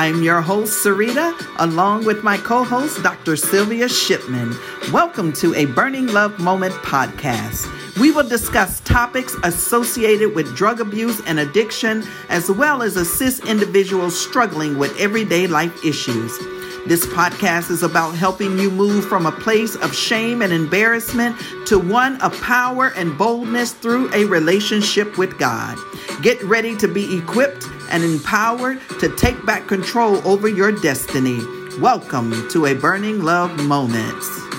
I'm your host, Sarita, along with my co host, Dr. Sylvia Shipman. Welcome to a Burning Love Moment podcast. We will discuss topics associated with drug abuse and addiction, as well as assist individuals struggling with everyday life issues. This podcast is about helping you move from a place of shame and embarrassment to one of power and boldness through a relationship with God. Get ready to be equipped and empowered to take back control over your destiny. Welcome to a Burning Love Moment.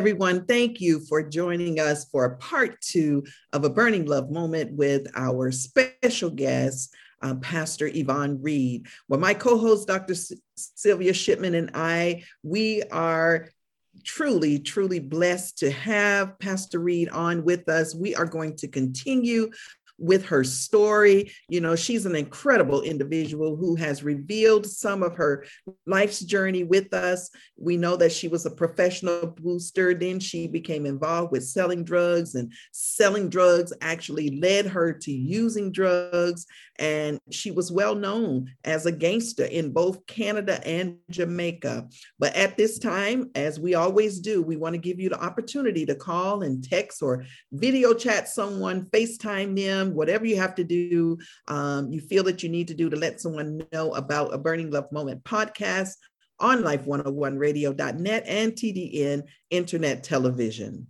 Everyone. Thank you for joining us for part two of a Burning Love moment with our special guest, uh, Pastor Yvonne Reed. Well, my co host, Dr. S- Sylvia Shipman, and I, we are truly, truly blessed to have Pastor Reed on with us. We are going to continue with her story. You know, she's an incredible individual who has revealed some of her life's journey with us. We know that she was a professional booster. Then she became involved with selling drugs, and selling drugs actually led her to using drugs. And she was well known as a gangster in both Canada and Jamaica. But at this time, as we always do, we want to give you the opportunity to call and text or video chat someone, FaceTime them, whatever you have to do. Um, you feel that you need to do to let someone know about a Burning Love Moment podcast on life101radio.net and TDN Internet Television.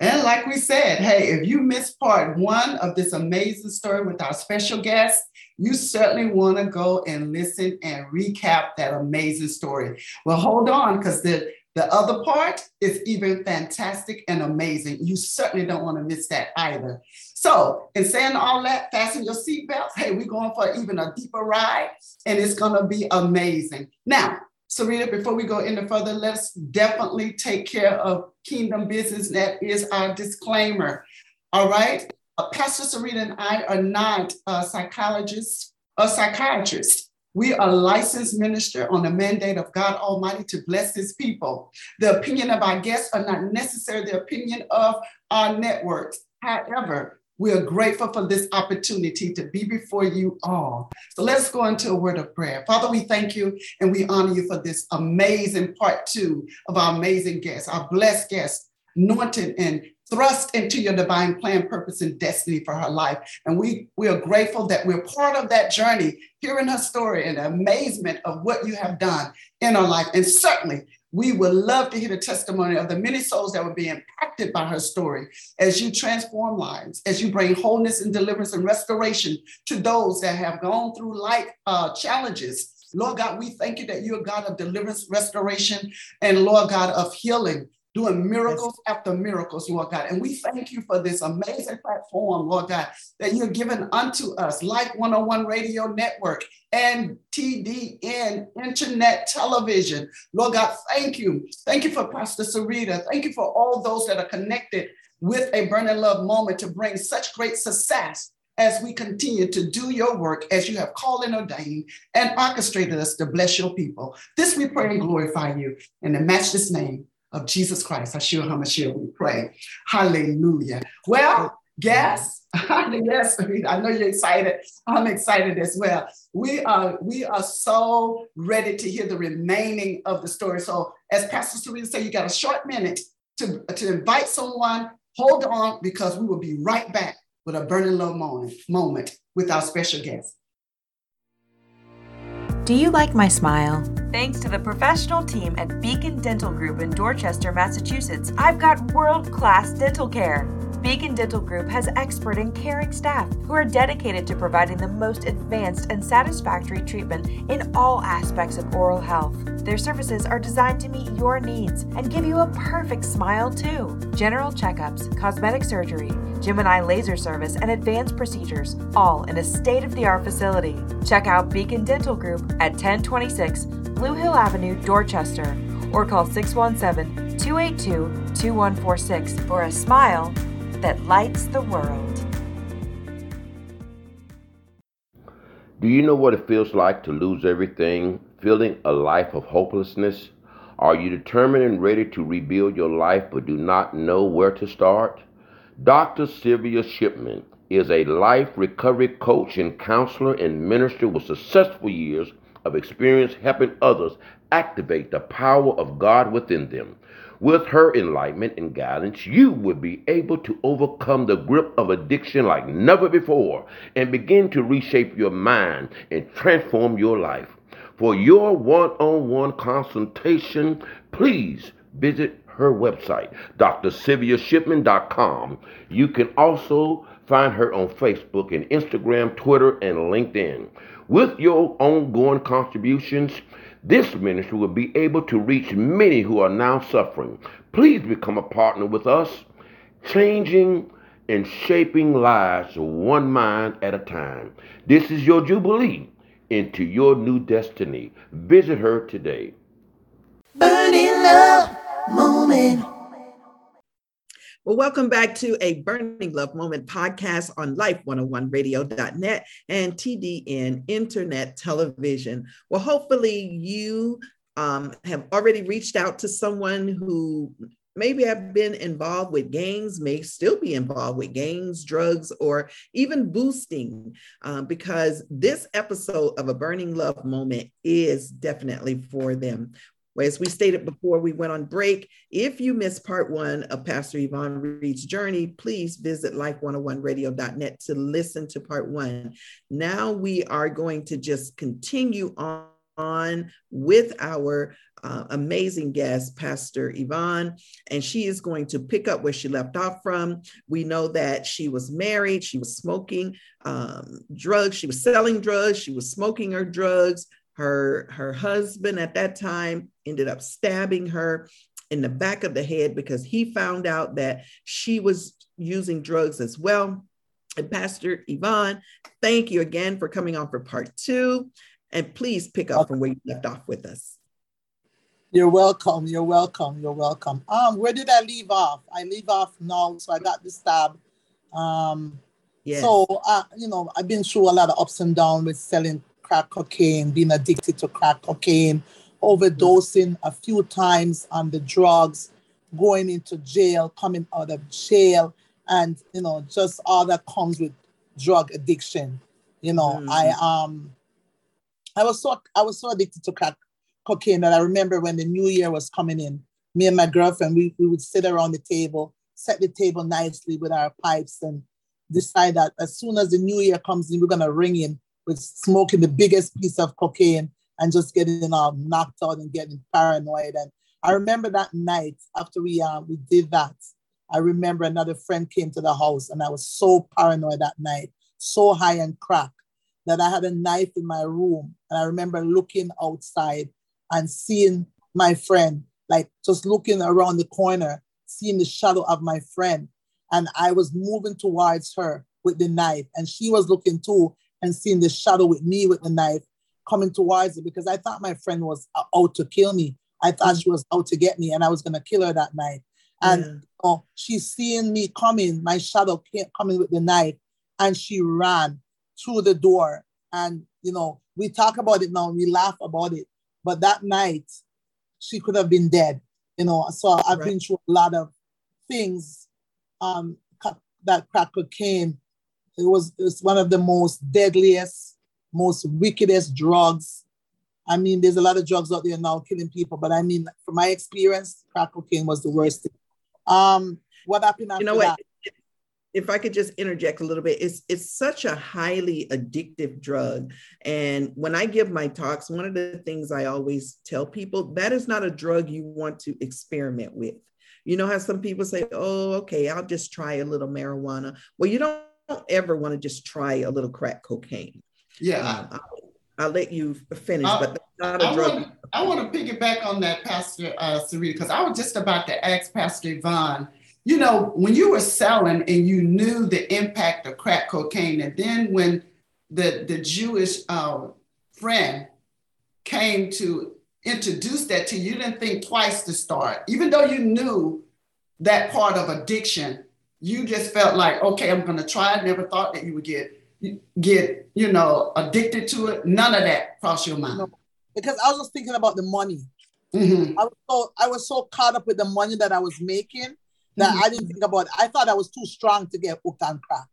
And like we said, hey, if you missed part one of this amazing story with our special guest, you certainly want to go and listen and recap that amazing story. Well, hold on, because the, the other part is even fantastic and amazing. You certainly don't want to miss that either. So, in saying all that, fasten your seatbelts. Hey, we're going for even a deeper ride, and it's going to be amazing. Now, Sarita, before we go any further, let's definitely take care of kingdom business. That is our disclaimer. All right. Uh, Pastor Sarita and I are not uh, psychologists or psychiatrists. We are licensed minister on the mandate of God Almighty to bless his people. The opinion of our guests are not necessarily the opinion of our networks. However, we are grateful for this opportunity to be before you all. So let's go into a word of prayer. Father, we thank you and we honor you for this amazing part two of our amazing guests, our blessed guests, anointed and thrust into your divine plan, purpose, and destiny for her life. And we, we are grateful that we're part of that journey, hearing her story and amazement of what you have done in her life. And certainly, we would love to hear the testimony of the many souls that would be impacted by her story as you transform lives, as you bring wholeness and deliverance and restoration to those that have gone through life uh, challenges. Lord God, we thank you that you're a God of deliverance, restoration, and Lord God of healing doing miracles after miracles, Lord God. And we thank you for this amazing platform, Lord God, that you're given unto us, Life 101 Radio Network and TDN Internet Television. Lord God, thank you. Thank you for Pastor Sarita. Thank you for all those that are connected with a burning love moment to bring such great success as we continue to do your work as you have called and ordained and orchestrated us to bless your people. This we pray and glorify you in the matchless name of Jesus Christ. Yeshua HaMashiach, we pray. Hallelujah. Well, guess, yes, I know you're excited. I'm excited as well. We are, we are so ready to hear the remaining of the story. So as Pastor Serena said, you got a short minute to, to invite someone. Hold on because we will be right back with a burning low moment, moment with our special guest. Do you like my smile? Thanks to the professional team at Beacon Dental Group in Dorchester, Massachusetts, I've got world class dental care. Beacon Dental Group has expert and caring staff who are dedicated to providing the most advanced and satisfactory treatment in all aspects of oral health. Their services are designed to meet your needs and give you a perfect smile, too. General checkups, cosmetic surgery, Gemini laser service, and advanced procedures, all in a state of the art facility. Check out Beacon Dental Group at 1026 Blue Hill Avenue, Dorchester, or call 617 282 2146 for a smile that lights the world. Do you know what it feels like to lose everything, feeling a life of hopelessness? Are you determined and ready to rebuild your life but do not know where to start? Dr. Sylvia Shipman is a life recovery coach and counselor and minister with successful years of experience helping others activate the power of God within them. With her enlightenment and guidance, you will be able to overcome the grip of addiction like never before and begin to reshape your mind and transform your life. For your one on one consultation, please visit her website, drsylviashipman.com. You can also find her on Facebook and Instagram, Twitter, and LinkedIn. With your ongoing contributions, this ministry will be able to reach many who are now suffering. Please become a partner with us, changing and shaping lives one mind at a time. This is your Jubilee into your new destiny. Visit her today. Burning love moment. Well, welcome back to a Burning Love Moment podcast on life101radio.net and TDN Internet Television. Well, hopefully, you um, have already reached out to someone who maybe have been involved with gangs, may still be involved with gangs, drugs, or even boosting, um, because this episode of a Burning Love Moment is definitely for them. As we stated before we went on break, if you missed part one of Pastor Yvonne Reed's journey, please visit life101radio.net to listen to part one. Now we are going to just continue on, on with our uh, amazing guest, Pastor Yvonne, and she is going to pick up where she left off from. We know that she was married, she was smoking um, drugs, she was selling drugs, she was smoking her drugs. Her, her husband at that time ended up stabbing her in the back of the head because he found out that she was using drugs as well. And Pastor Yvonne, thank you again for coming on for part two. And please pick up from where you left off with us. You're welcome. You're welcome. You're welcome. Um, where did I leave off? I leave off now. So I got the stab. Um, Yes. so uh, you know, I've been through a lot of ups and downs with selling crack cocaine, being addicted to crack cocaine, overdosing a few times on the drugs, going into jail, coming out of jail, and you know, just all that comes with drug addiction. You know, Mhm. I um I was so I was so addicted to crack cocaine that I remember when the new year was coming in, me and my girlfriend, we, we would sit around the table, set the table nicely with our pipes and decide that as soon as the new year comes in, we're gonna ring in with smoking the biggest piece of cocaine and just getting all knocked out and getting paranoid. And I remember that night after we uh, we did that, I remember another friend came to the house and I was so paranoid that night, so high on crack that I had a knife in my room. And I remember looking outside and seeing my friend, like just looking around the corner, seeing the shadow of my friend. And I was moving towards her with the knife. And she was looking too and seeing the shadow with me with the knife coming towards it because I thought my friend was out to kill me. I thought she was out to get me and I was going to kill her that night. And Yeah. oh, she's seeing me coming, my shadow came, coming with the knife, and she ran through the door. And, you know, we talk about it now and we laugh about it. But that night, she could have been dead, you know. So I've Right. been through a lot of things um, that crack cocaine. It was, it was one of the most deadliest, most wickedest drugs. I mean, there's a lot of drugs out there now killing people, but I mean, from my experience, crack cocaine was the worst thing. Um, what happened after You know what? that? if I could just interject a little bit, it's it's such a highly addictive drug. And when I give my talks, one of the things I always tell people that is not a drug you want to experiment with. You know how some people say, "Oh, okay, I'll just try a little marijuana." Well, you don't ever want to just try a little crack cocaine. Yeah. Um, I'll, I'll let you finish, I- but that's not a I drug. want, I want to piggyback on that, Pastor uh, Sarita, because I was just about to ask Pastor Yvonne. You know, when you were selling and you knew the impact of crack cocaine, and then when the the Jewish uh, friend came to introduce that to you, you didn't think twice to start, even though you knew that part of addiction. You just felt like, okay, I'm going to try it. Never thought that you would get get you know addicted to it. None of that crossed your mind. No. Because I was just thinking about the money. Mhm. I was so I was so caught up with the money that I was making that I didn't think about it. I thought I was too strong to get hooked on crack.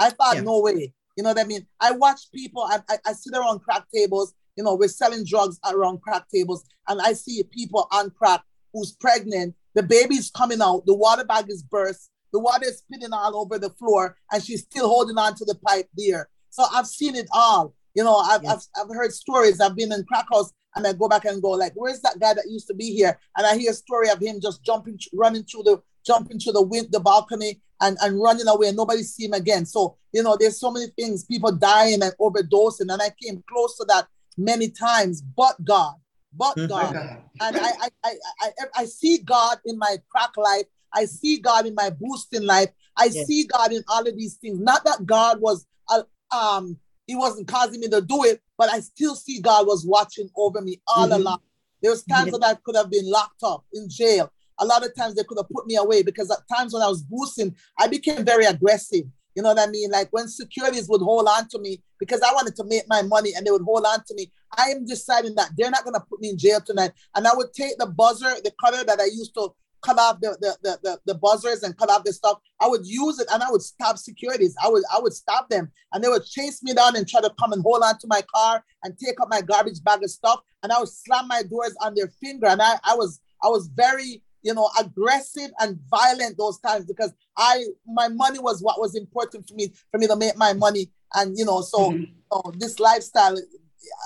I thought, Yeah. no way. You know what I mean? I watch people, I, I, I sit around crack tables, you know, we're selling drugs around crack tables, and I see people on crack who's pregnant, the baby's coming out, the water bag is burst, the water is spilling all over the floor, and she's still holding on to the pipe there. So I've seen it all. You know, I've, Yeah. I've, I've heard stories. I've been in crack house and I go back and go like, where's that guy that used to be here? And I hear a story of him just jumping, running through the jumping through the wind, the balcony, and and running away, and nobody see him again. So you know, there's so many things, people dying and overdosing, and I came close to that many times. But God, but Mhm. God, and I, I, I, I, I see God in my crack life. I see God in my boosting life. I Yes. see God in all of these things. Not that God was, uh, um, He wasn't causing me to do it, but I still see God was watching over me all Mhm. along. There was times Yeah. that I could have been locked up in jail. A lot of times they could have put me away because at times when I was boosting, I became very aggressive. You know what I mean? Like when securities would hold on to me because I wanted to make my money and they would hold on to me. I am deciding that they're not gonna put me in jail tonight. And I would take the buzzer, the cutter that I used to cut off the the, the, the, the buzzers and cut off the stuff. I would use it and I would stop securities. I would I would stop them and they would chase me down and try to come and hold on to my car and take up my garbage bag of stuff. And I would slam my doors on their finger. And I, I was I was very you know aggressive and violent those times because I my money was what was important for me for me to make my money. And you know, so Mhm. you know, this lifestyle,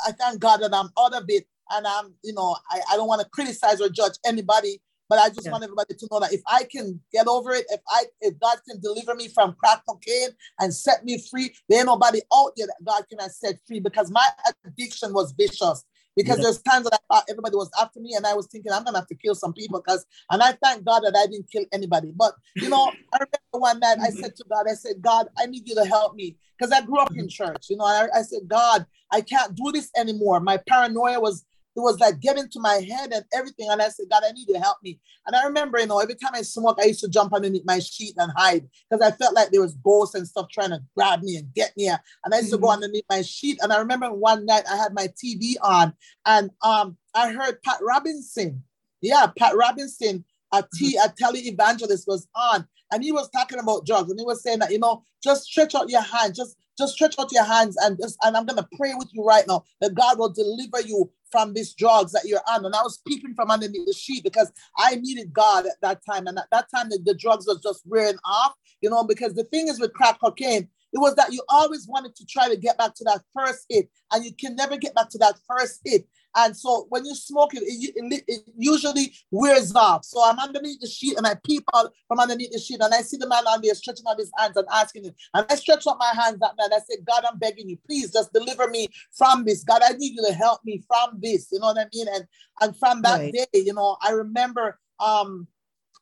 I thank God that I'm out of it. And I'm, you know, I, I don't want to criticize or judge anybody, but I just Yeah. want everybody to know that if I can get over it, if I if God can deliver me from crack cocaine and set me free, there ain't nobody out there that God cannot set free because my addiction was vicious. Because Yeah. there's times that I thought everybody was after me, and I was thinking I'm gonna have to kill some people. Because and I thank God that I didn't kill anybody. But you know, I remember one night I mm-hmm. said to God, I said, God, I need you to help me because I grew up in mm-hmm. church. You know, I, I said, God, I can't do this anymore. My paranoia was it was like getting to my head and everything. And I said, God, I need you to help me. And I remember, you know, every time I smoke, I used to jump underneath my sheet and hide because I felt like there was ghosts and stuff trying to grab me and get me. And I used to go Mhm. underneath my sheet. And I remember one night I had my TV on and um I heard Pat Robertson. Yeah, Pat Robertson, a T, a tele evangelist was on, and he was talking about drugs, and he was saying that you know, just stretch out your hand, just just stretch out your hands, and just and I'm gonna pray with you right now that God will deliver you from these drugs that you're on. And I was peeping from underneath the sheet because I needed God at that time, and at that time the, the drugs was just wearing off, you know, because the thing is with crack cocaine. It was that you always wanted to try to get back to that first hit, and you can never get back to that first hit. And so when you smoke it, it, it, usually wears off. So I'm underneath the sheet and I peep out from underneath the sheet and I see the man on there stretching out his hands and asking him. And I stretch out my hands that night. I said, God, I'm begging you, please just deliver me from this. God, I need you to help me from this. You know what I mean? And and from that Right. day, you know, I remember um,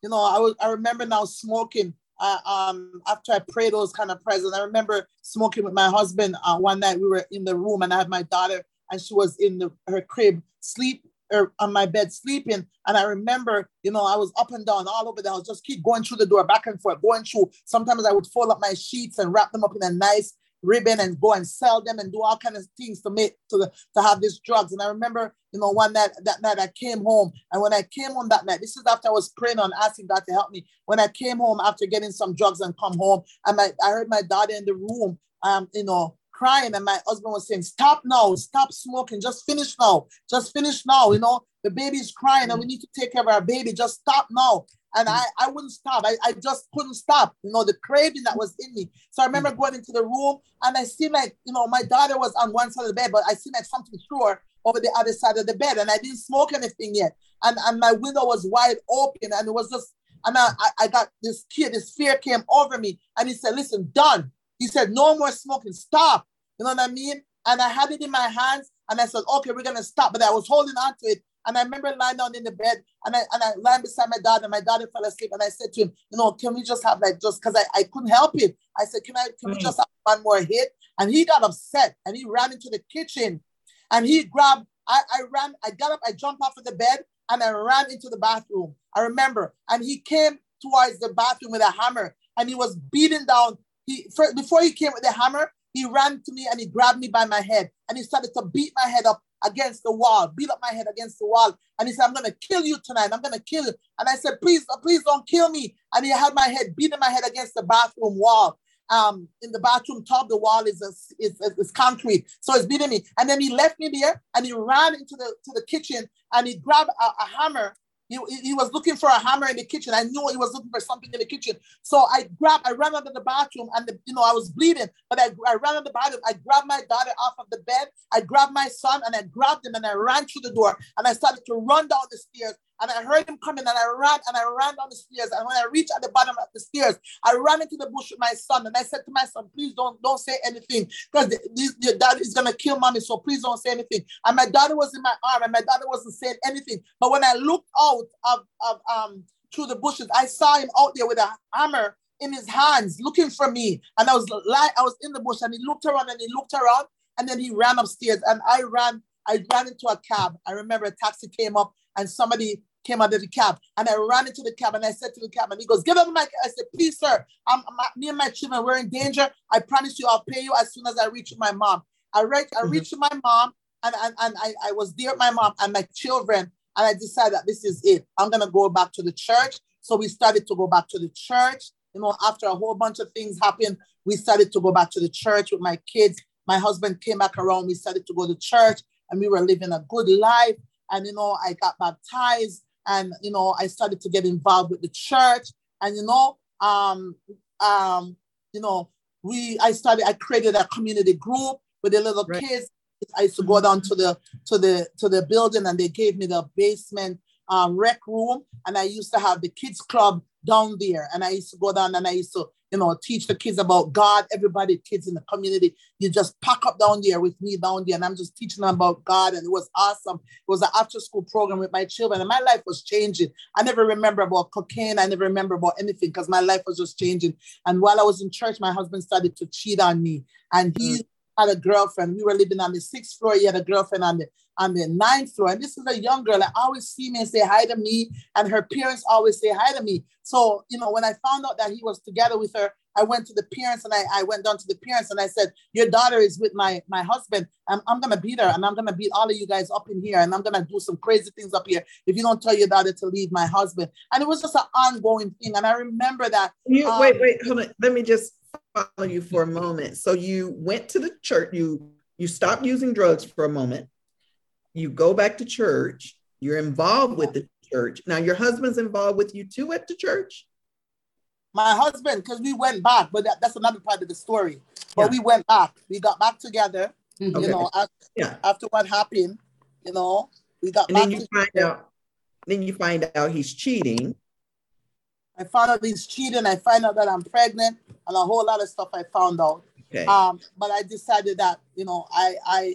you know, I was I remember now smoking. Uh, um, after I prayed those kind of prayers, and I remember smoking with my husband. Uh, one night we were in the room, and I had my daughter, and she was in the, her crib, sleep or on my bed sleeping. And I remember, you know, I was up and down all over. I was just keep going through the door, back and forth, going through. Sometimes I would fold up my sheets and wrap them up in a nice ribbon and go and sell them and do all kinds of things to make to the, to have these drugs. And I remember, you know, one night that night I came home, and when I came home that night, this is after I was praying and asking God to help me. When I came home after getting some drugs and come home, and my, I heard my daughter in the room, um, you know, crying, and my husband was saying, Stop now, stop smoking, just finish now, just finish now. You know, the baby's crying and we need to take care of our baby, just stop now. And I, I wouldn't stop. I, I just couldn't stop, you know, the craving that was in me. So I remember going into the room and I see like, you know, my daughter was on one side of the bed, but I see like something through her over the other side of the bed. And I didn't smoke anything yet. And, and my window was wide open and it was just, and I, I got this kid, this fear came over me. And he said, listen, done. He said, no more smoking, stop. You know what I mean? And I had it in my hands and I said, okay, we're gonna stop. But I was holding on to it. And I remember lying down in the bed and I and I lying beside my dad and my daughter fell asleep. And I said to him, you know, can we just have like just because I, I couldn't help it. I said, Can I can we mm. just have one more hit? And he got upset and he ran into the kitchen and he grabbed, I, I ran, I got up, I jumped off of the bed and I ran into the bathroom. I remember. And he came towards the bathroom with a hammer and he was beating down. He before he came with the hammer, he ran to me and he grabbed me by my head and he started to beat my head up against the wall, beat up my head against the wall. And he said, I'm to kill you tonight. I'm to kill you. And I said, please, please don't kill me. And he had my head, beating my head against the bathroom wall. Um, in the bathroom top, the wall is, a, is, is concrete. So it's beating me. And then he left me there and he ran into the, to the kitchen and he grabbed a, a hammer he, he was looking for a hammer in the kitchen. I knew he was looking for something in the kitchen. So I grabbed, I ran under the bathroom and, the, you know, I was bleeding, but I, I ran under the bathroom. I grabbed my daughter off of the bed. I grabbed my son and I grabbed him and I ran through the door and I started to run down the stairs and I heard him coming and I ran and I ran down the stairs. And when I reached at the bottom of the stairs, I ran into the bush with my son and I said to my son, please don't, don't say anything because your dad is to kill mommy. So please don't say anything. And my daughter was in my arm and my daughter wasn't saying anything. But when I looked out of, of um through the bushes, I saw him out there with a hammer in his hands looking for me. And I was like, I was in the bush and he looked around and he looked around and then he ran upstairs and I ran I ran into a cab. I remember a taxi came up and somebody came out of the cab and I ran into the cab and I said to the cab and he goes, give him my, I said, please, sir, I'm, I'm, me and my children, we're in danger. I promise you I'll pay you as soon as I reach my mom. I, reach, I mm-hmm. reached my mom and, and, and I, I was there with my mom and my children and I decided that this is it. I'm going to go back to the church. So we started to go back to the church. You know, after a whole bunch of things happened, we started to go back to the church with my kids. My husband came back around. We started to go to church and we were living a good life. And, you know, I got baptized and you know I started to get involved with the church, and you know, um, um, you know, we I started I created a community group with the little right. kids. I used to go down to the to the to the building, and they gave me the basement um, rec room, and I used to have the kids club down there, and I used to go down and I used to you know, teach the kids about God. Everybody, kids in the community, you just pack up down there with me down there, and I'm just teaching them about God, and it was awesome. It was an after-school program with my children, and my life was changing. I never remember about cocaine. I never remember about anything because my life was just changing. And while I was in church, my husband started to cheat on me, and he mm. Had a girlfriend. We were living on the sixth floor. He had a girlfriend on the on the ninth floor. And this is a young girl that always see me and say hi to me. And her parents always say hi to me. So, you know, when I found out that he was together with her, I went to the parents and I, I went down to the parents and I said, Your daughter is with my, my husband. I'm, I'm going to beat her and I'm going to beat all of you guys up in here and I'm going to do some crazy things up here if you don't tell your daughter to leave my husband. And it was just an ongoing thing. And I remember that. You, um, wait, wait, hold on. Let me just follow you for a moment. So you went to the church, you you stopped using drugs for a moment you go back to church, you're involved with the church. Now, your husband's involved with you too at the church? My husband, because we went back, but that, that's another part of the story. But yeah. we went back. We got back together, you know, after, yeah. after what happened, you know, we got and back then you find out then you find out he's cheating. I found out he's cheating. I find out that I'm pregnant and a whole lot of stuff I found out. Okay. Um, but I decided that, you know, I I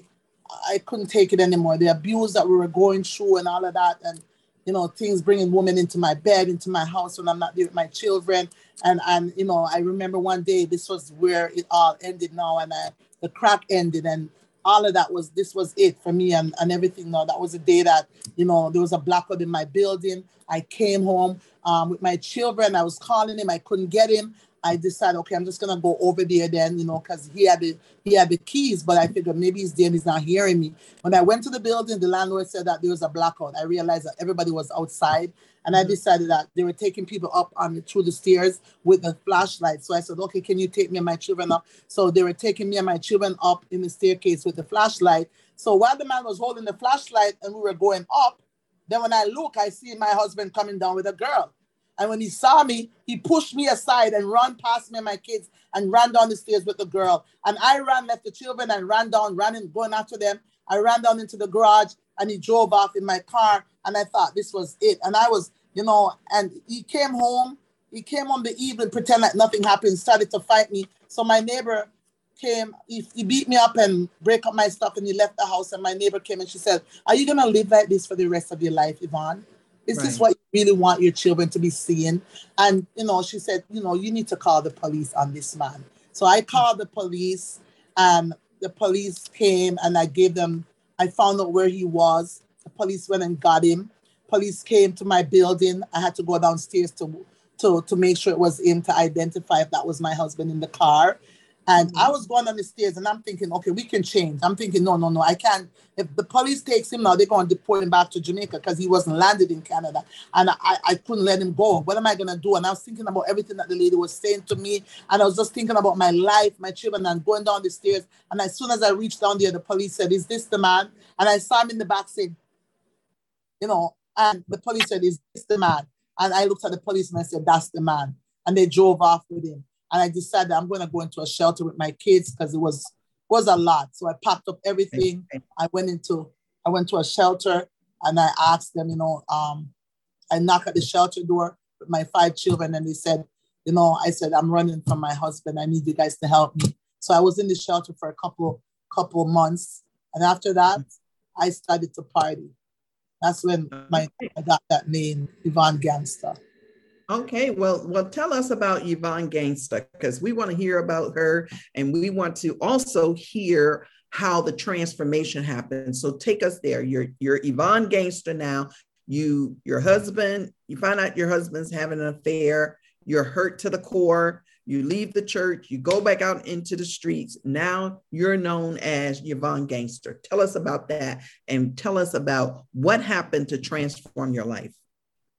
I couldn't take it anymore. The abuse that we were going through and all of that, and you know, things bringing women into my bed, into my house when I'm not there with my children. And and you know, I remember one day this was where it all ended now, and I, the crack ended, and all of that was this was it for me and, and everything. Now that was a day that you know there was a blackout in my building. I came home um, with my children. I was calling him. I couldn't get him. I decided, okay, I'm just gonna go over there then, you know, because he had the he had the keys, but I figured maybe he's there and he's not hearing me. When I went to the building, the landlord said that there was a blackout. I realized that everybody was outside, and I Mhm. decided that they were taking people up on the, through the stairs with the flashlight. So I said, okay, can you take me and my children up? So they were taking me and my children up in the staircase with the flashlight. So while the man was holding the flashlight and we were going up, then when I look, I see my husband coming down with a girl. And when he saw me, he pushed me aside and ran past me and my kids and ran down the stairs with the girl. And I ran, left the children and ran down, running, going after them. I ran down into the garage and he drove off in my car. And I thought this was it. And I was, you know, and he came home. He came on the evening, pretend like nothing happened, started to fight me. So my neighbor came, he, he beat me up and break up my stuff and he left the house. And my neighbor came and she said, Are you gonna live like this for the rest of your life, Yvonne? Is this what you really want your children to be seeing? And you know, she said, you know, you need to call the police on this man. So I called the police, and the police came and I gave them, I found out where he was. The police went and got him. Police came to my building. I had to go downstairs to to, to make sure it was him to identify if that was my husband in the car. And mm-hmm. I was going on the stairs and I'm thinking, okay, we can change. I'm thinking, no, no, no, I can't. If the police takes him now, they're going to deport him back to Jamaica because he wasn't landed in Canada. And I, I couldn't let him go. What am I going to do? And I was thinking about everything that the lady was saying to me. And I was just thinking about my life, my children, and going down the stairs. And as soon as I reached down there, the police said, Is this the man? And I saw him in the back saying, you know, and the police said, Is this the man? And I looked at the policeman and said, That's the man. And they drove off with him. And I decided I'm going to go into a shelter with my kids because it was was a lot. So I packed up everything. I went into I went to a shelter and I asked them, you know, um, I knocked at the shelter door with my five children, and they said, you know, I said, I'm running from my husband. I need you guys to help me. So I was in the shelter for a couple couple months. And after that, I started to party. That's when my I got that name, Yvonne Gangster. Okay, well, well, tell us about Yvonne Gangsta because we want to hear about her, and we want to also hear how the transformation happened. So take us there. You're you're Yvonne Gangster now. You your husband. You find out your husband's having an affair. You're hurt to the core. You leave the church. You go back out into the streets. Now you're known as Yvonne Gangster. Tell us about that, and tell us about what happened to transform your life.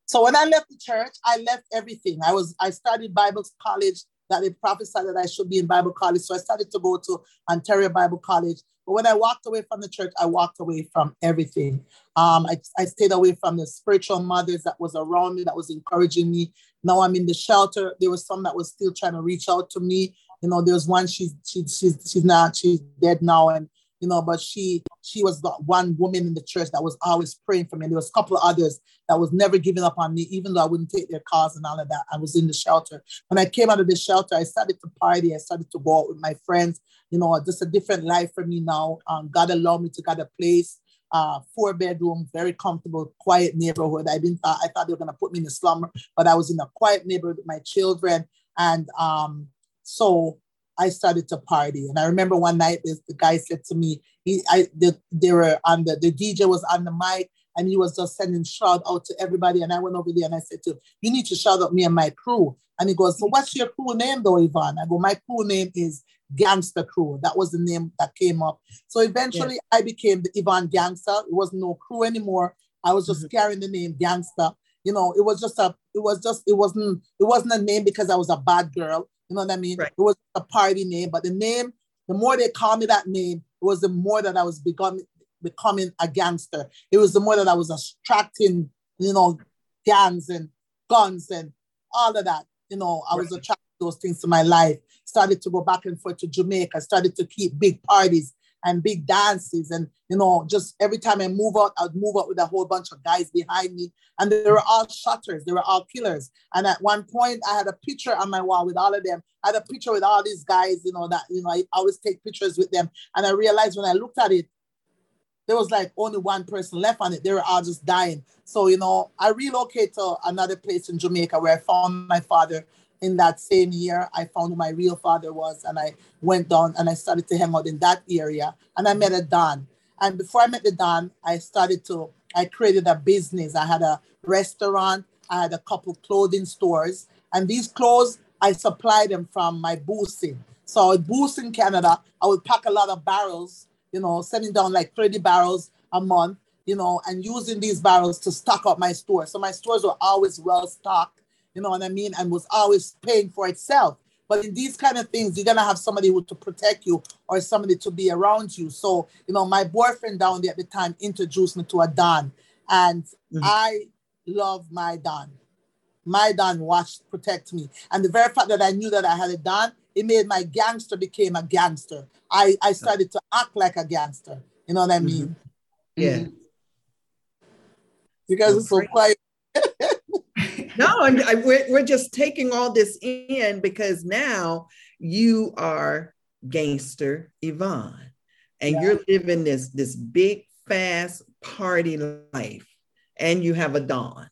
So when I left the church, I left everything. I was I studied Bible college that they prophesied that I should be in Bible college. So I started to go to Ontario Bible College. But when I walked away from the church, I walked away from everything. Um, I, I stayed away from the spiritual mothers that was around me, that was encouraging me. Now I'm in the shelter. There was some that was still trying to reach out to me. You know, there's one she's she's she's she's not she's dead now, and you know, but she she was the one woman in the church that was always praying for me. And There was a couple of others that was never giving up on me, even though I wouldn't take their cars and all of that. I was in the shelter. When I came out of the shelter, I started to party. I started to go out with my friends. You know, just a different life for me now. Um, God allowed me to get a place, uh, four bedroom, very comfortable, quiet neighborhood. I didn't thought I thought they were gonna put me in a slumber, but I was in a quiet neighborhood with my children, and um, so I started to party. And I remember one night, this, the guy said to me, he, I, the, they were on the, the DJ was on the mic and he was just sending shout out to everybody. And I went over there and I said to him, you need to shout out me and my crew. And he goes, so what's your crew name though, Yvonne? I go, my crew name is Gangster Crew. That was the name that came up. So eventually I became the Yvonne Gangster. It was no crew anymore. I was just mm-hmm. carrying the name Gangster. You know, it was just a, it was just, it wasn't, it wasn't a name because I was a bad girl. You know what I mean? Right. It was a party name, but the name, the more they called me that name, it was the more that I was becoming becoming a gangster. It was the more that I was attracting, you know, gangs and guns and all of that. You know, I was attracting those things to my life. Started to go back and forth to Jamaica. Started to keep big parties and big dances. And, you know, just every time I move out, I'd move out with a whole bunch of guys behind me. And they were all shutters. They were all killers. And at one point, I had a picture on my wall with all of them. I had a picture with all these guys, you know, that, you know, I always take pictures with them. And I realized when I looked at it, there was like only one person left on it. They were all just dying. So, you know, I relocated to another place in Jamaica where I found my father in that same year. I found who my real father was and I went down and I started to hang out in that area. And I met a Don. And before I met the Don, I started to, I created a business. I had a restaurant, I had a couple clothing stores. And these clothes, I supply them from my boosting. So I boost in Canada. I would pack a lot of barrels, you know, sending down like 30 barrels a month, you know, and using these barrels to stock up my store. So my stores were always well stocked, you know what I mean, and was always paying for itself. But in these kind of things, you're gonna have somebody who to protect you or somebody to be around you. So, you know, my boyfriend down there at the time introduced me to a Don, and mm-hmm. I love my Don. My Don watched protect me, and the very fact that I knew that I had a Don, it made my gangster became a gangster. I I started to act like a gangster. You know what I mean? Mm-hmm. Yeah. Mm-hmm. You guys are so quiet. No, and I, we're, we're just taking all this in because now you are gangster Yvonne and yeah. you're living this this big fast party life and you have a Don.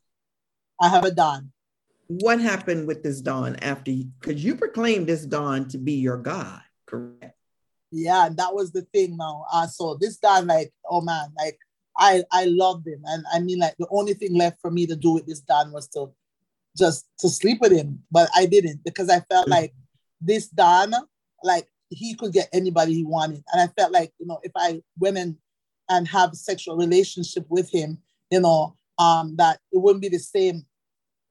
I have a Don. What happened with this Don after you because you proclaimed this Don to be your God, correct? Yeah, and that was the thing now. Uh, so this Don, like, oh man, like I I loved him. And I mean like the only thing left for me to do with this Don was to just to sleep with him. But I didn't because I felt like this Don, like he could get anybody he wanted. And I felt like, you know, if I went in and have sexual relationship with him, you know, um, that it wouldn't be the same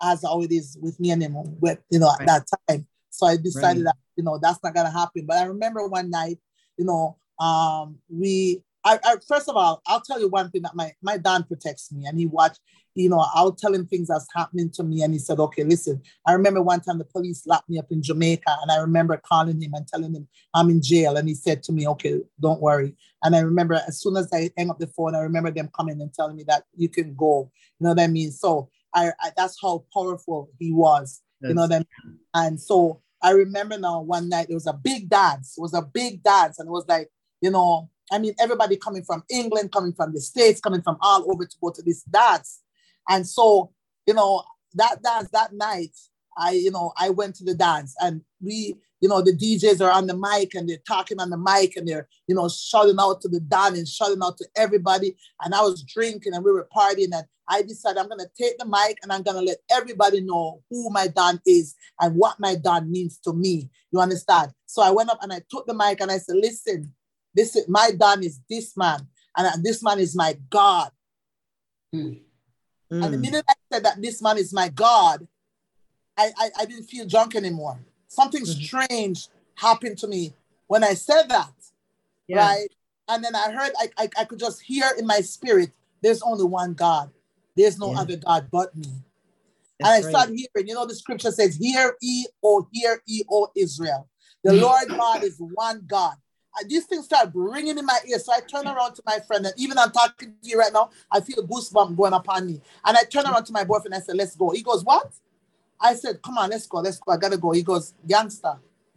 as how it is with me anymore, with, you know, right. at that time. So I decided right. that, you know, that's not gonna happen. But I remember one night, you know, um, we I, I, first of all, I'll tell you one thing that my my Don protects me, and he watched. You know, I'll tell him things that's happening to me, and he said, "Okay, listen." I remember one time the police locked me up in Jamaica, and I remember calling him and telling him I'm in jail, and he said to me, "Okay, don't worry." And I remember as soon as I hang up the phone, I remember them coming and telling me that you can go. You know what I mean? So I, I that's how powerful he was. You know what I mean? And so I remember now one night there was a big dance. It was a big dance, and it was like you know I mean, everybody coming from England, coming from the States, coming from all over to go to this dance. And so, you know, that dance that night, I, you know, I went to the dance and we, you know, the DJs are on the mic and they're talking on the mic and they're, you know, shouting out to the dance and shouting out to everybody. And I was drinking and we were partying and I decided I'm gonna take the mic and I'm gonna let everybody know who my Don is and what my Don means to me. You understand? So I went up and I took the mic and I said, listen, this is my Don is this man, and this man is my God. Mm. Mm. And the minute I said that this man is my God, I, I, I didn't feel drunk anymore. Something mm-hmm. strange happened to me when I said that. Yeah. Right. And then I heard I, I, I, could just hear in my spirit, there's only one God. There's no yeah. other God but me. That's and I right. started hearing, you know, the scripture says, Hear ye, O hear ye, O Israel. The Lord God is one God these things start ringing in my ear. So I turn mm. around to my friend, and even I'm talking to you right now, I feel goosebumps going upon me. And I turn mm. around to my boyfriend. I said, "Let's go." He goes, "What?" I said, "Come on, let's go. Let's go. I gotta go." He goes, "Gangster,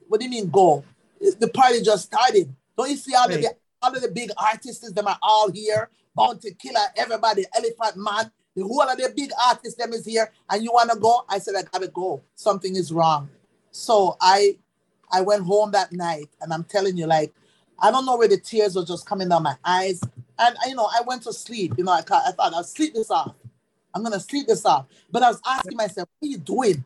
what do you mean go? The party just started. Don't you see all right. of the all of the big artists? Them are all here. Bounty Killer, everybody, Elephant Man." The whole of the big artists them is here, and you wanna go? I said, I gotta go. Something is wrong. So I I went home that night, and I'm telling you, like I don't know where the tears were just coming down my eyes. And, you know, I went to sleep. You know, I, I thought I'll sleep this off. I'm going to sleep this off. But I was asking myself, what are you doing?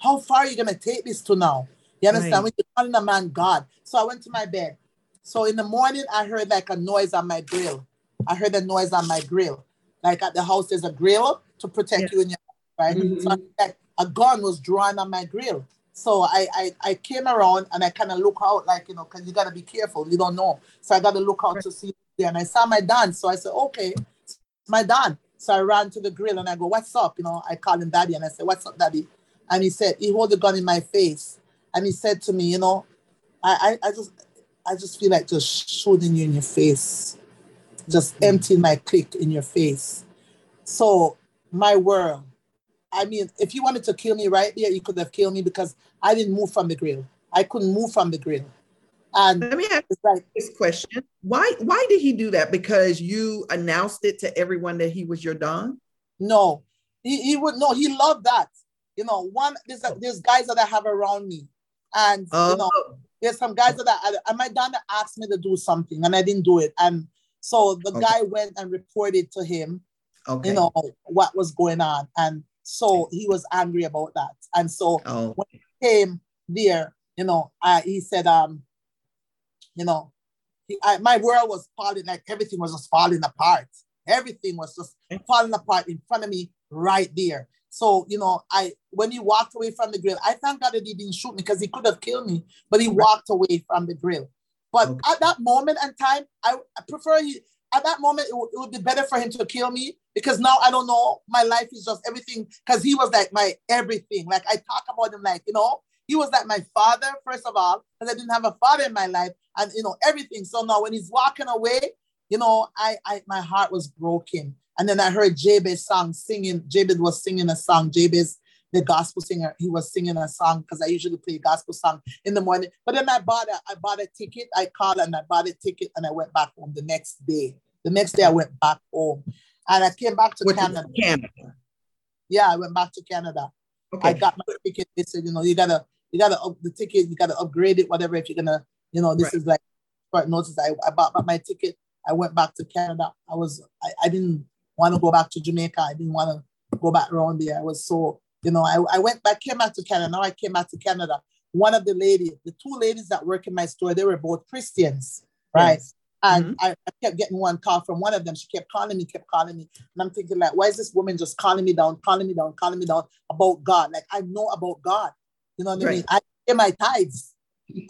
How far are you going to take this to now? You understand? Right. When you're calling a man God. So I went to my bed. So in the morning, I heard like a noise on my grill. I heard a noise on my grill. Like at the house, there's a grill to protect yeah. you in your right. Mm-hmm. So like, a gun was drawn on my grill. So I, I, I came around and I kind of look out like, you know, because you got to be careful. You don't know. So I got to look out to see. And I saw my dad. So I said, okay, my dad. So I ran to the grill and I go, what's up? You know, I call him daddy and I said, what's up, daddy? And he said, he hold the gun in my face. And he said to me, you know, I, I, I just I just feel like just shooting you in your face. Just hmm. emptying my click in your face. So my world, I mean, if you wanted to kill me right there, you could have killed me because I didn't move from the grill. I couldn't move from the grill. And let me ask like, this question: Why? Why did he do that? Because you announced it to everyone that he was your don. No, he, he would no. He loved that. You know, one there's there's guys that I have around me, and oh. you know, there's some guys that I, and my don asked me to do something, and I didn't do it, and so the okay. guy went and reported to him, okay. you know, what was going on, and so he was angry about that. And so oh. when he came there, you know, I, he said, um, you know, he, I, my world was falling, like everything was just falling apart. Everything was just falling apart in front of me right there. So, you know, I when he walked away from the grill, I thank God that he didn't shoot me because he could have killed me, but he walked away from the grill. But okay. at that moment and time, I, I prefer he at that moment, it, w- it would be better for him to kill me because now I don't know. My life is just everything because he was like my everything. Like I talk about him like, you know, he was like my father, first of all, because I didn't have a father in my life and, you know, everything. So now when he's walking away, you know, I, I my heart was broken. And then I heard Jabez song singing. Jabez was singing a song. Jabez, the gospel singer, he was singing a song because I usually play gospel song in the morning. But then I bought a, I bought a ticket. I called and I bought a ticket and I went back home the next day. The next day I went back home, and I came back to Which Canada. Canada. Yeah, I went back to Canada. Okay. I got my ticket. They said, you know, you gotta, you gotta up the ticket. You gotta upgrade it, whatever. If you're gonna, you know, this Right. is like short notice. I, I bought my ticket. I went back to Canada. I was, I, I didn't want to go back to Jamaica. I didn't want to go back around there. I was so, you know, I, I went back, came back to Canada. Now I came back to Canada. One of the ladies, the two ladies that work in my store, they were both Christians, right? Yes. And Mhm. I, I kept getting one call from one of them. She kept calling me, kept calling me. And I'm thinking, like, why is this woman just calling me down, calling me down, calling me down about God? Like, I know about God. You know what I mean? I pay my tithes.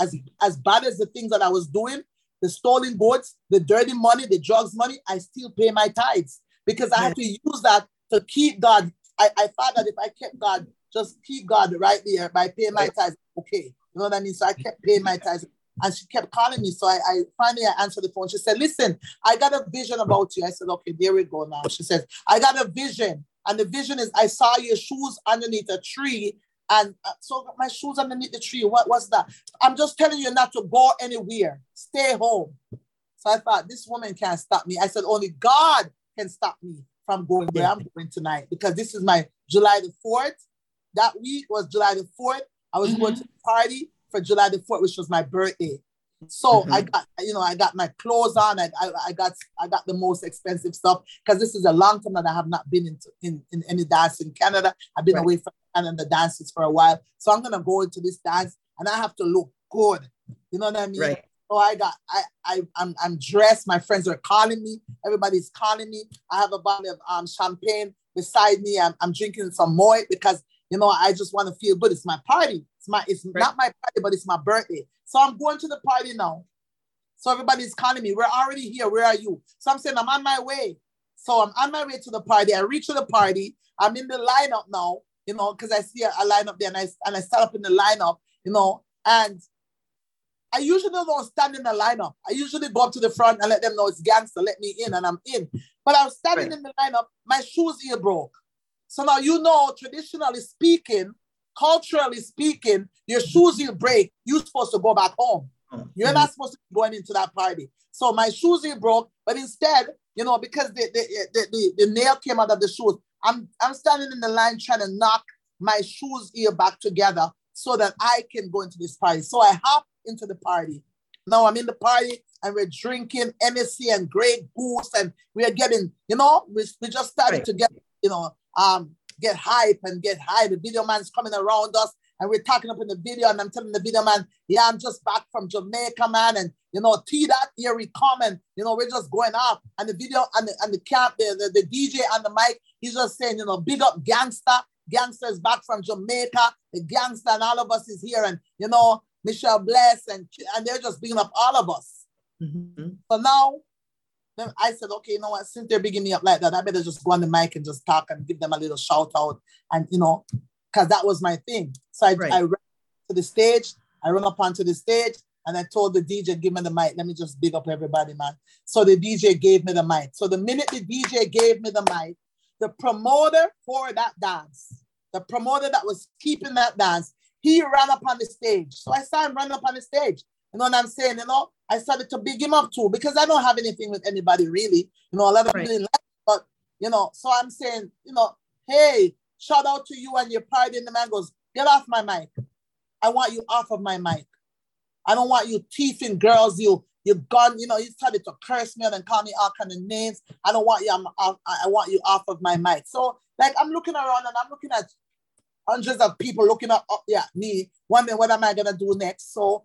As, as bad as the things that I was doing, the stolen goods, the dirty money, the drugs money, I still pay my tithes because I have to use that to keep God. I, I thought that if I kept God, just keep God right there by paying my tithes, okay. You know what I mean? So I kept paying my tithes. And she kept calling me. So I, I finally I answered the phone. She said, Listen, I got a vision about you. I said, Okay, there we go now. She says, I got a vision. And the vision is I saw your shoes underneath a tree. And uh, so my shoes underneath the tree. What was that? I'm just telling you not to go anywhere. Stay home. So I thought this woman can't stop me. I said, only God can stop me from going where I'm going tonight because this is my July the 4th. That week was July the 4th. I was going mm-hmm. to the party for July the 4th, which was my birthday. So mm-hmm. I got, you know, I got my clothes on. I, I, I got I got the most expensive stuff because this is a long time that I have not been into in, in any dance in Canada. I've been Right. away from Canada dances for a while. So I'm gonna go into this dance and I have to look good. You know what I mean? Right. So I got I I I'm, I'm dressed. My friends are calling me. Everybody's calling me. I have a bottle of um champagne beside me. I'm, I'm drinking some more because you know I just want to feel good. It's my party. It's my it's Right. not my party, but it's my birthday. So I'm going to the party now. So everybody's calling me. We're already here. Where are you? So I'm saying I'm on my way. So I'm on my way to the party. I reach to the party. I'm in the lineup now, you know, because I see a, a lineup there and I and I start up in the lineup, you know, and I usually don't stand in the lineup. I usually go up to the front and let them know it's gangster, let me in, and I'm in. But I was standing Right. in the lineup, my shoes here broke. So now you know, traditionally speaking, culturally speaking, your shoes will break. You're supposed to go back home. You're not mm. supposed to be going into that party. So my shoes here broke, but instead, you know, because the the, the, the, the nail came out of the shoes, I'm I'm standing in the line trying to knock my shoes here back together so that I can go into this party. So I hop into the party. Now I'm in the party and we're drinking Hennessy and Grey Goose and we are getting, you know, we, we just started Right. to get, you know, um, get hype and get high. The video man's coming around us and we're talking up in the video and I'm telling the video man, yeah, I'm just back from Jamaica, man. And, you know, T that here we come and, you know, we're just going up. And the video and the, and the camp, the, the, the DJ on the mic, he's just saying, you know, big up gangster. gangsters back from Jamaica. The gangster and all of us is here. And, you know, Michelle Bless and, and they're just bigging up all of us. Mhm. So now, then I said, okay, you know what? Since they're bigging me up like that, I better just go on the mic and just talk and give them a little shout out. And, you know, because that was my thing. So I, Right. I ran to the stage, I ran up onto the stage, and I told the DJ, give me the mic. Let me just big up everybody, man. So the DJ gave me the mic. So the minute the DJ gave me the mic, the promoter for that dance, the promoter that was keeping that dance, he ran up on the stage. So I saw him run up on the stage. You know what I'm saying? You know, I started to big him up too because I don't have anything with anybody really. You know, a lot of people like but you know, so I'm saying, you know, hey, shout out to you and your party. And the man goes, get off my mic. I want you off of my mic. I don't want you teething girls, you you gun, you know, he started to curse me and call me all kind of names. I don't want you, I'm, I, I want you off of my mic. So like I'm looking around and I'm looking at hundreds of people looking up, up there at me, wondering what am I gonna do next. So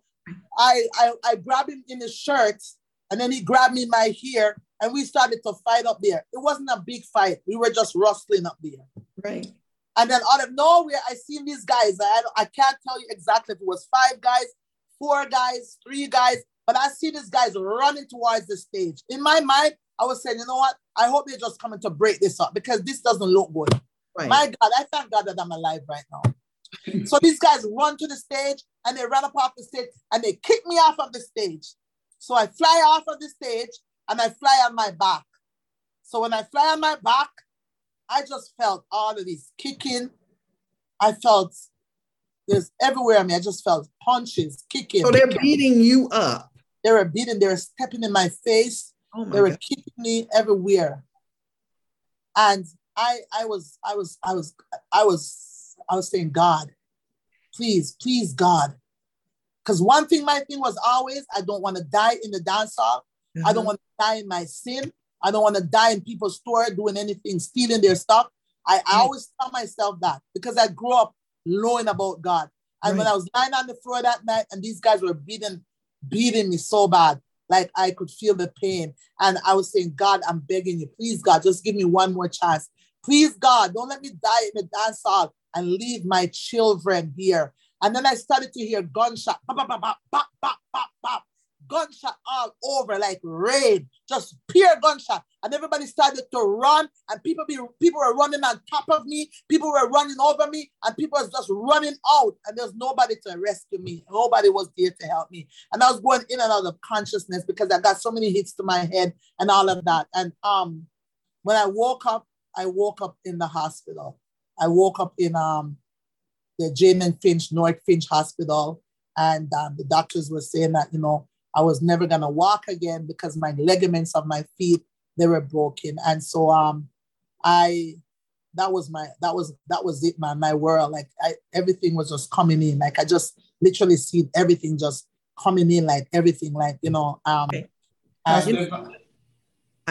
I, I I grabbed him in his shirt and then he grabbed me in my hair and we started to fight up there. It wasn't a big fight. We were just rustling up there. Right. And then out of nowhere, I seen these guys. I, I can't tell you exactly if it was five guys, four guys, three guys, but I see these guys running towards the stage. In my mind, I was saying, you know what? I hope they're just coming to break this up because this doesn't look good. Right. My God, I thank God that I'm alive right now. so these guys run to the stage and they run up off the stage and they kick me off of the stage. So I fly off of the stage and I fly on my back. So when I fly on my back, I just felt all of this kicking. I felt there's everywhere I mean, I just felt punches, kicking. So they're beating you up. They were beating, they were stepping in my face, Oh my they were God. kicking me everywhere. And I I was I was I was I was I was saying, God, please, please, God. Because one thing my thing was always I don't want to die in the dance hall. I don't Mhm. want to die in my sin. I don't want to die in people's store doing anything, stealing their stuff. I, I always tell myself that because I grew up knowing about God. And when I was lying on the floor that night and these guys were beating, beating me so bad, like I could feel the pain. And I was saying, God, I'm begging you, please, God, just give me one more chance. Please, God, don't let me die in the dance hall and leave my children here. And then I started to hear gunshot, pop, pop, pop, pop, pop, pop, pop, gunshot all over, like rain, just pure gunshot. And everybody started to run, and people be people were running on top of me, people were running over me, and people was just running out, and there's nobody to rescue me. Nobody was there to help me. And I was going in and out of consciousness because I got so many hits to my head and all of that. And um, when I woke up, I woke up in the hospital. I woke up in um the Jane and Finch, North Finch Hospital. And um, the doctors were saying that, you know, I was never gonna walk again because my ligaments of my feet they were broken, and so um, I that was my that was that was it, man. My world, like I everything was just coming in, like I just literally see everything just coming in, like everything, like you know, um, Okay.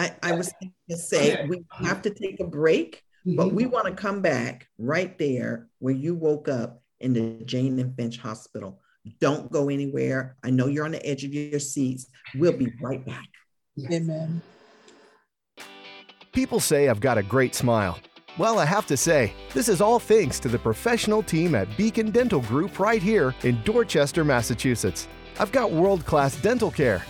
And- I, I was thinking to say we have to take a break, but mm-hmm. we want to come back right there where you woke up in the Jane and Finch Hospital. Don't go anywhere. I know you're on the edge of your seats. We'll be right back. Amen. People say I've got a great smile. Well, I have to say, this is all thanks to the professional team at Beacon Dental Group right here in Dorchester, Massachusetts. I've got world class dental care.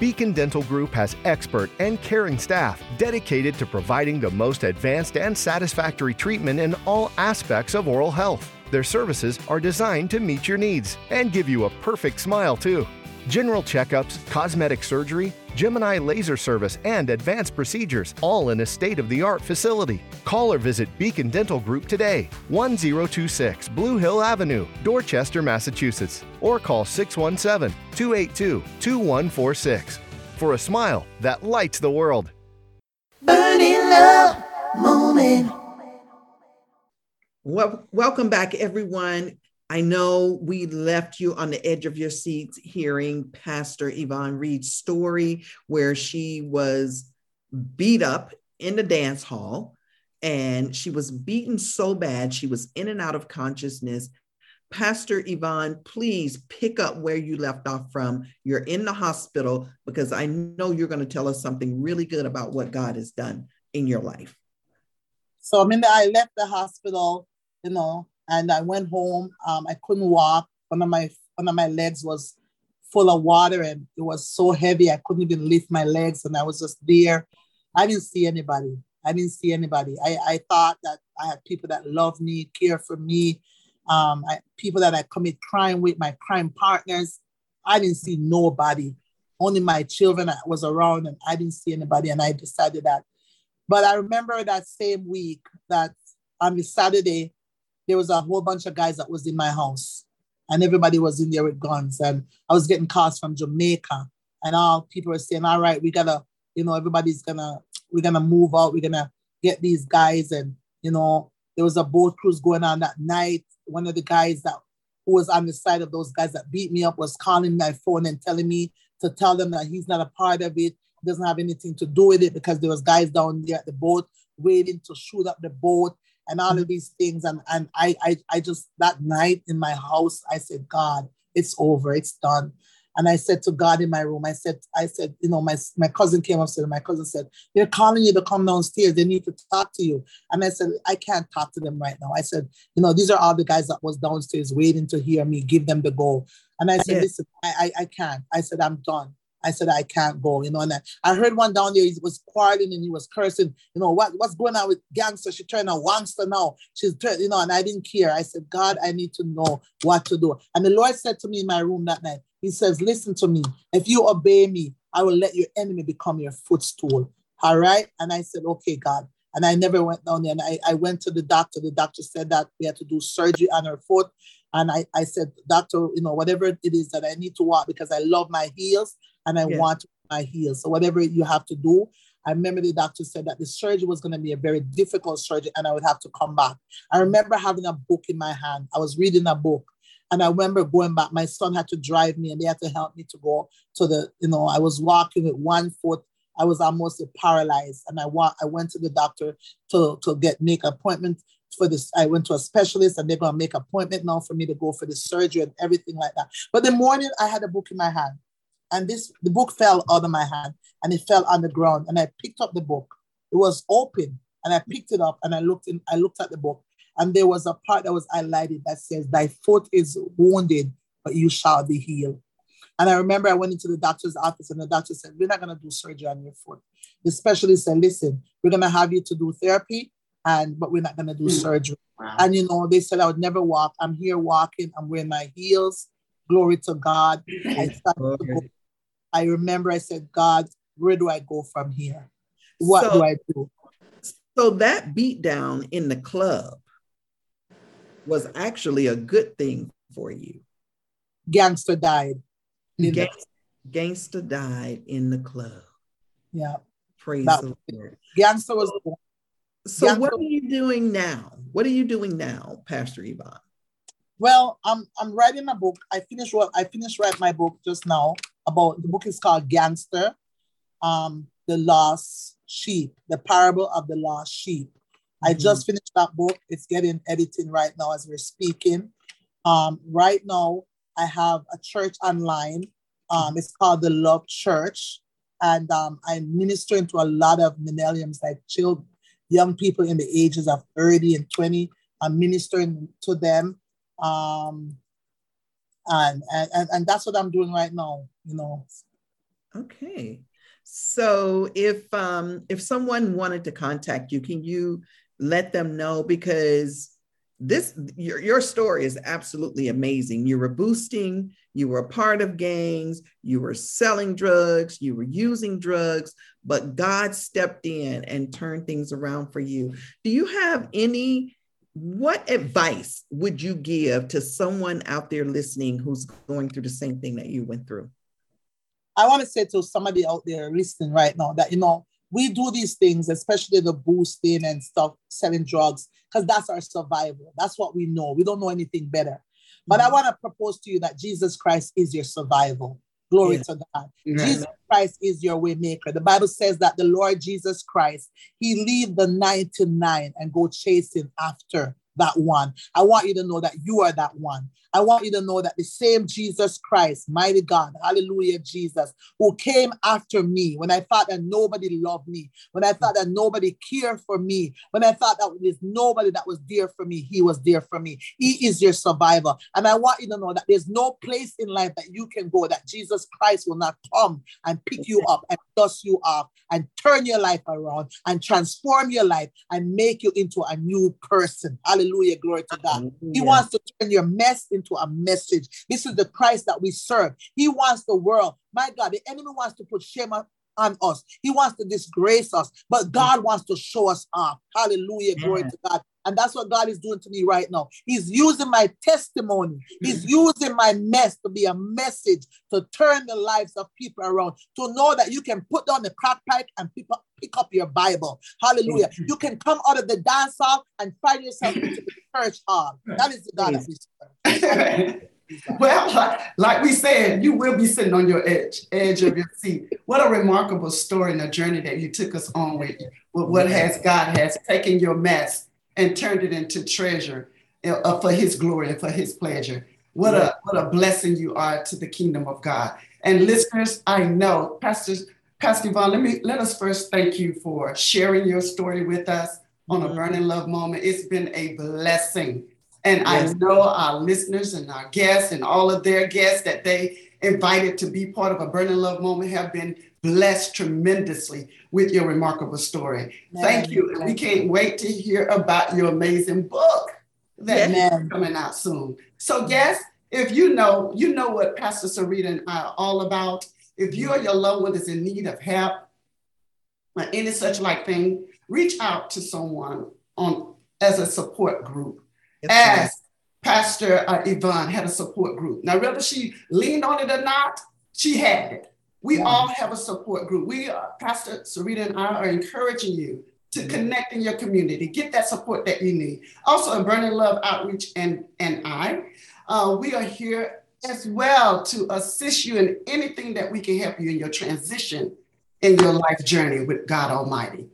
Beacon Dental Group has expert and caring staff dedicated to providing the most advanced and satisfactory treatment in all aspects of oral health. Their services are designed to meet your needs and give you a perfect smile, too. General checkups, cosmetic surgery, Gemini laser service, and advanced procedures, all in a state of the art facility. Call or visit Beacon Dental Group today, 1026 Blue Hill Avenue, Dorchester, Massachusetts, or call 617 282 2146 for a smile that lights the world. Burning love moment. Well, welcome back, everyone. I know we left you on the edge of your seats hearing Pastor Yvonne Reed's story where she was beat up in the dance hall and she was beaten so bad she was in and out of consciousness. Pastor Yvonne, please pick up where you left off from. You're in the hospital because I know you're going to tell us something really good about what God has done in your life. So I mean, I left the hospital, you know, and I went home. Um, I couldn't walk. One of my one of my legs was full of water, and it was so heavy I couldn't even lift my legs, and I was just there. I didn't see anybody. I didn't see anybody. I, I thought that I had people that love me, care for me, um, I, people that I commit crime with, my crime partners. I didn't see nobody. Only my children was around, and I didn't see anybody. And I decided that. But I remember that same week that on the Saturday, there was a whole bunch of guys that was in my house, and everybody was in there with guns. And I was getting calls from Jamaica, and all people were saying, "All right, we gotta, you know, everybody's gonna, we're gonna move out. We're gonna get these guys." And you know, there was a boat cruise going on that night. One of the guys that who was on the side of those guys that beat me up was calling my phone and telling me to tell them that he's not a part of it, doesn't have anything to do with it because there was guys down there at the boat waiting to shoot up the boat. And all of mm-hmm. these things. And and I I I just that night in my house, I said, God, it's over, it's done. And I said to God in my room, I said, I said, you know, my, my cousin came upstairs and my cousin said, they're calling you to come downstairs. They need to talk to you. And I said, I can't talk to them right now. I said, you know, these are all the guys that was downstairs waiting to hear me give them the go. And I said, listen, I, I, I can't. I said, I'm done. I said, I can't go, you know. And I, I heard one down there, he was quarreling and he was cursing, you know, what, what's going on with gangster? She turned a wangster now. She's, you know, and I didn't care. I said, God, I need to know what to do. And the Lord said to me in my room that night, He says, Listen to me. If you obey me, I will let your enemy become your footstool. All right. And I said, Okay, God. And I never went down there. And I, I went to the doctor. The doctor said that we had to do surgery on her foot. And I, I said, Doctor, you know, whatever it is that I need to walk because I love my heels and I Yeah. want my heels. So whatever you have to do. I remember the doctor said that the surgery was going to be a very difficult surgery and I would have to come back. I remember having a book in my hand. I was reading a book and I remember going back. My son had to drive me and they had to help me to go to the, you know, I was walking with one foot. I was almost paralyzed and I wa- I went to the doctor to, to get make appointment for this. I went to a specialist and they're going to make appointment now for me to go for the surgery and everything like that. But the morning I had a book in my hand and this the book fell out of my hand and it fell on the ground and i picked up the book. It was open and i picked it up and i looked in i looked at the book. And there was a part that was highlighted that says thy foot is wounded but you shall be healed. And i remember i went into the doctor's office and the doctor said we're not going to do surgery on your foot. The specialist said listen we're going to have you to do therapy and but we're not going to do Hmm. surgery. Wow. and you know they said i would never walk. I'm here walking. I'm wearing my heels glory to god I started to go. I remember I said, God, where do I go from here? What So- do I do? So that beat down in the club was actually a good thing for you. Gangster died. Gang- gangster died in the club. yeah. Praise That the. Lord. Gangster was So Gangster- what are you doing now? What are you doing now, Pastor Yvonne? Well, I'm I'm writing a book. I finished what I finished writing my book just now about the book is called Gangster, um, the lost sheep, the parable of the lost sheep. I Mhm. just finished that book. It's getting editing right now as we're speaking. Um, right now, I have a church online. Um, it's called the Love Church, and um, I'm ministering to a lot of millenniums, like children, young people in the ages of 30 and 20. I'm ministering to them, um, and, and and that's what I'm doing right now. You know, Okay. So if um if someone wanted to contact you, can you let them know because this your, your story is absolutely amazing. You were boosting, you were a part of gangs, you were selling drugs, you were using drugs, but God stepped in and turned things around for you. Do you have any what advice would you give to someone out there listening who's going through the same thing that you went through? I want to say to somebody out there listening right now that you know we do these things, especially the boosting and stuff, selling drugs, because that's our survival. That's what we know. We don't know anything better. But I mm-hmm. want to propose to you that Jesus Christ is your survival. Glory Yeah. to God. Jesus Christ is your way maker. The Bible says that the Lord Jesus Christ, he leave the 99 and go chasing after that one. I want you to know that you are that one. I want you to know that the same Jesus Christ, mighty God, hallelujah, Jesus, who came after me when I thought that nobody loved me, when I thought that nobody cared for me, when I thought that there's nobody that was there for me, he was there for me. He is your survivor. And I want you to know that there's no place in life that you can go that Jesus Christ will not come and pick you up and dust you off and turn your life around and transform your life and make you into a new person. Hallelujah. Glory to God. He wants to turn your mess into a message. This is the Christ that we serve. He wants the world. My God, the enemy wants to put shame on, on us. He wants to disgrace us, but God wants to show us off. Hallelujah. Glory to God. And that's what God is doing to me right now. He's using my testimony. He's hmm. using my mess to be a message to turn the lives of people around, to know that you can put down the crack pipe and pick up, pick up your Bible. Hallelujah. You can come out of the dance hall and find yourself into the church hall. That is the God of serve. well, like, like we said, you will be sitting on your edge, edge of your seat. What a remarkable story and a journey that you took us on with, with what has God has taken your mess and turned it into treasure uh, for his glory and for his pleasure. What a what a blessing you are to the kingdom of God. And listeners, I know, Pastors, Pastor Yvonne, let me let us first thank you for sharing your story with us on a burning love moment. It's been a blessing. And yes. I know our listeners and our guests and all of their guests that they invited to be part of a burning love moment have been blessed tremendously with your remarkable story. Thank you. And we can't wait to hear about your amazing book that is coming out soon. So, guests, if you know, you know what Pastor Sarita and I are all about. If you or your loved one is in need of help or any such like thing, reach out to someone on as a support group. as Pastor uh, Yvonne had a support group. Now, whether she leaned on it or not, she had it. We yeah. all have a support group. We, uh, Pastor Sarita and I, are encouraging you to connect in your community, get that support that you need. Also, in Burning Love Outreach and, and I, uh, we are here as well to assist you in anything that we can help you in your transition in your life journey with God Almighty.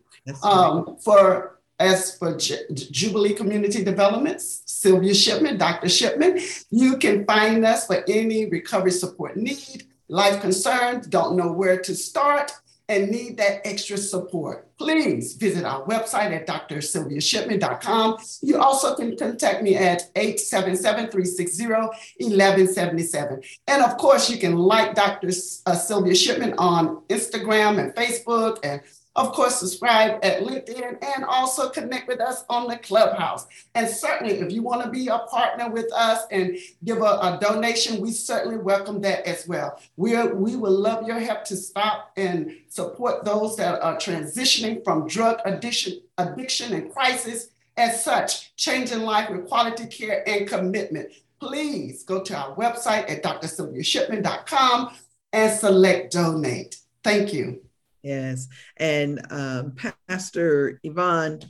Um, for as for J- Jubilee Community Developments, Sylvia Shipman, Dr. Shipman, you can find us for any recovery support need, life concerns, don't know where to start, and need that extra support. Please visit our website at drsylviashipman.com. You also can contact me at 877-360-1177. And of course, you can like Dr. Uh, Sylvia Shipman on Instagram and Facebook and of course, subscribe at LinkedIn and also connect with us on the Clubhouse. And certainly, if you want to be a partner with us and give a, a donation, we certainly welcome that as well. We, we would love your help to stop and support those that are transitioning from drug addiction, addiction and crisis. As such, changing life with quality care and commitment. Please go to our website at drsylviashipman.com and select donate. Thank you. Yes. And um, Pastor Yvonne,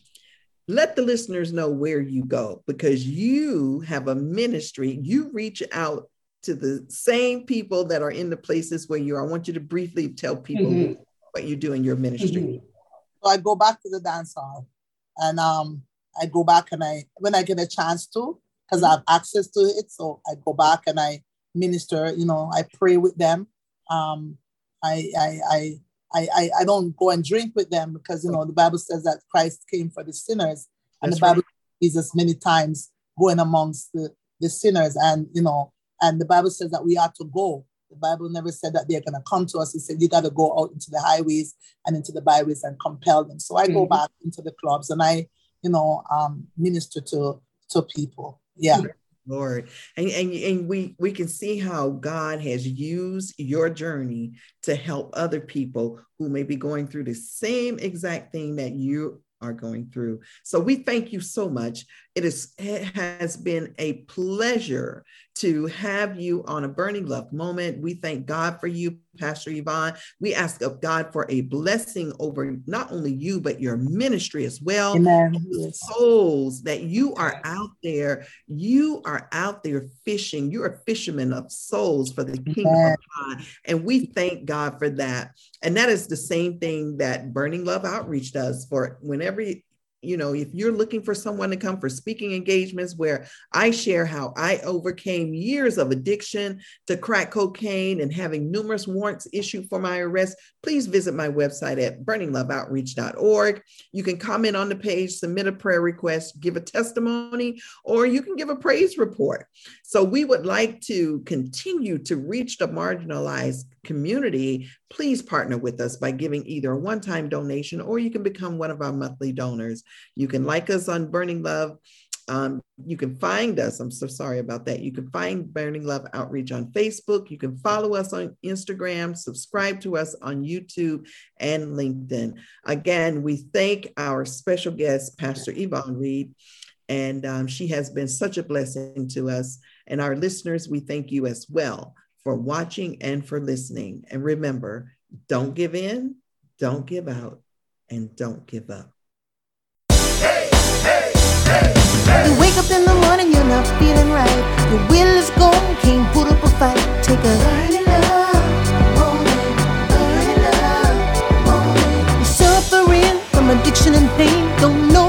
let the listeners know where you go because you have a ministry. You reach out to the same people that are in the places where you are. I want you to briefly tell people mm-hmm. what you do in your ministry. Mm-hmm. So I go back to the dance hall and um, I go back and I, when I get a chance to, because I have access to it, so I go back and I minister, you know, I pray with them. Um, I, I, I I, I, I don't go and drink with them because you know the Bible says that Christ came for the sinners, and That's the Bible right. Jesus many times going amongst the, the sinners, and you know, and the Bible says that we are to go. The Bible never said that they're gonna come to us. It said you got to go out into the highways and into the byways and compel them. So I mm-hmm. go back into the clubs and I, you know, um, minister to to people. Yeah. Lord. And, and, and we, we can see how God has used your journey to help other people who may be going through the same exact thing that you are going through. So we thank you so much. It, is, it has been a pleasure to have you on a burning love moment. We thank God for you, Pastor Yvonne. We ask of God for a blessing over not only you, but your ministry as well. Amen. Souls that you are out there, you are out there fishing. You're a fisherman of souls for the kingdom Amen. of God. And we thank God for that. And that is the same thing that Burning Love Outreach does for whenever you know, if you're looking for someone to come for speaking engagements where I share how I overcame years of addiction to crack cocaine and having numerous warrants issued for my arrest, please visit my website at burningloveoutreach.org. You can comment on the page, submit a prayer request, give a testimony, or you can give a praise report. So we would like to continue to reach the marginalized community, please partner with us by giving either a one time donation or you can become one of our monthly donors. You can like us on Burning Love. Um, you can find us. I'm so sorry about that. You can find Burning Love Outreach on Facebook. You can follow us on Instagram, subscribe to us on YouTube and LinkedIn. Again, we thank our special guest, Pastor Yvonne Reed, and um, she has been such a blessing to us. And our listeners, we thank you as well for watching and for listening. And remember, don't give in, don't give out, and don't give up. You wake up in the morning, you're not feeling right. Your will is gone, can't put up a fight. Take a burning love moment, burning love moment. You're suffering from addiction and pain, don't know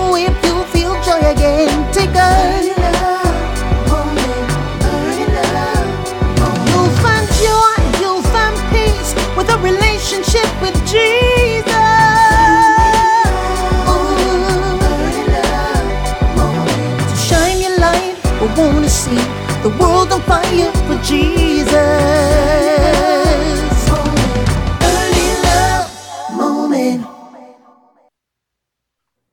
with Jesus. Ooh. So shine your light, we wanna see the world on fire for Jesus.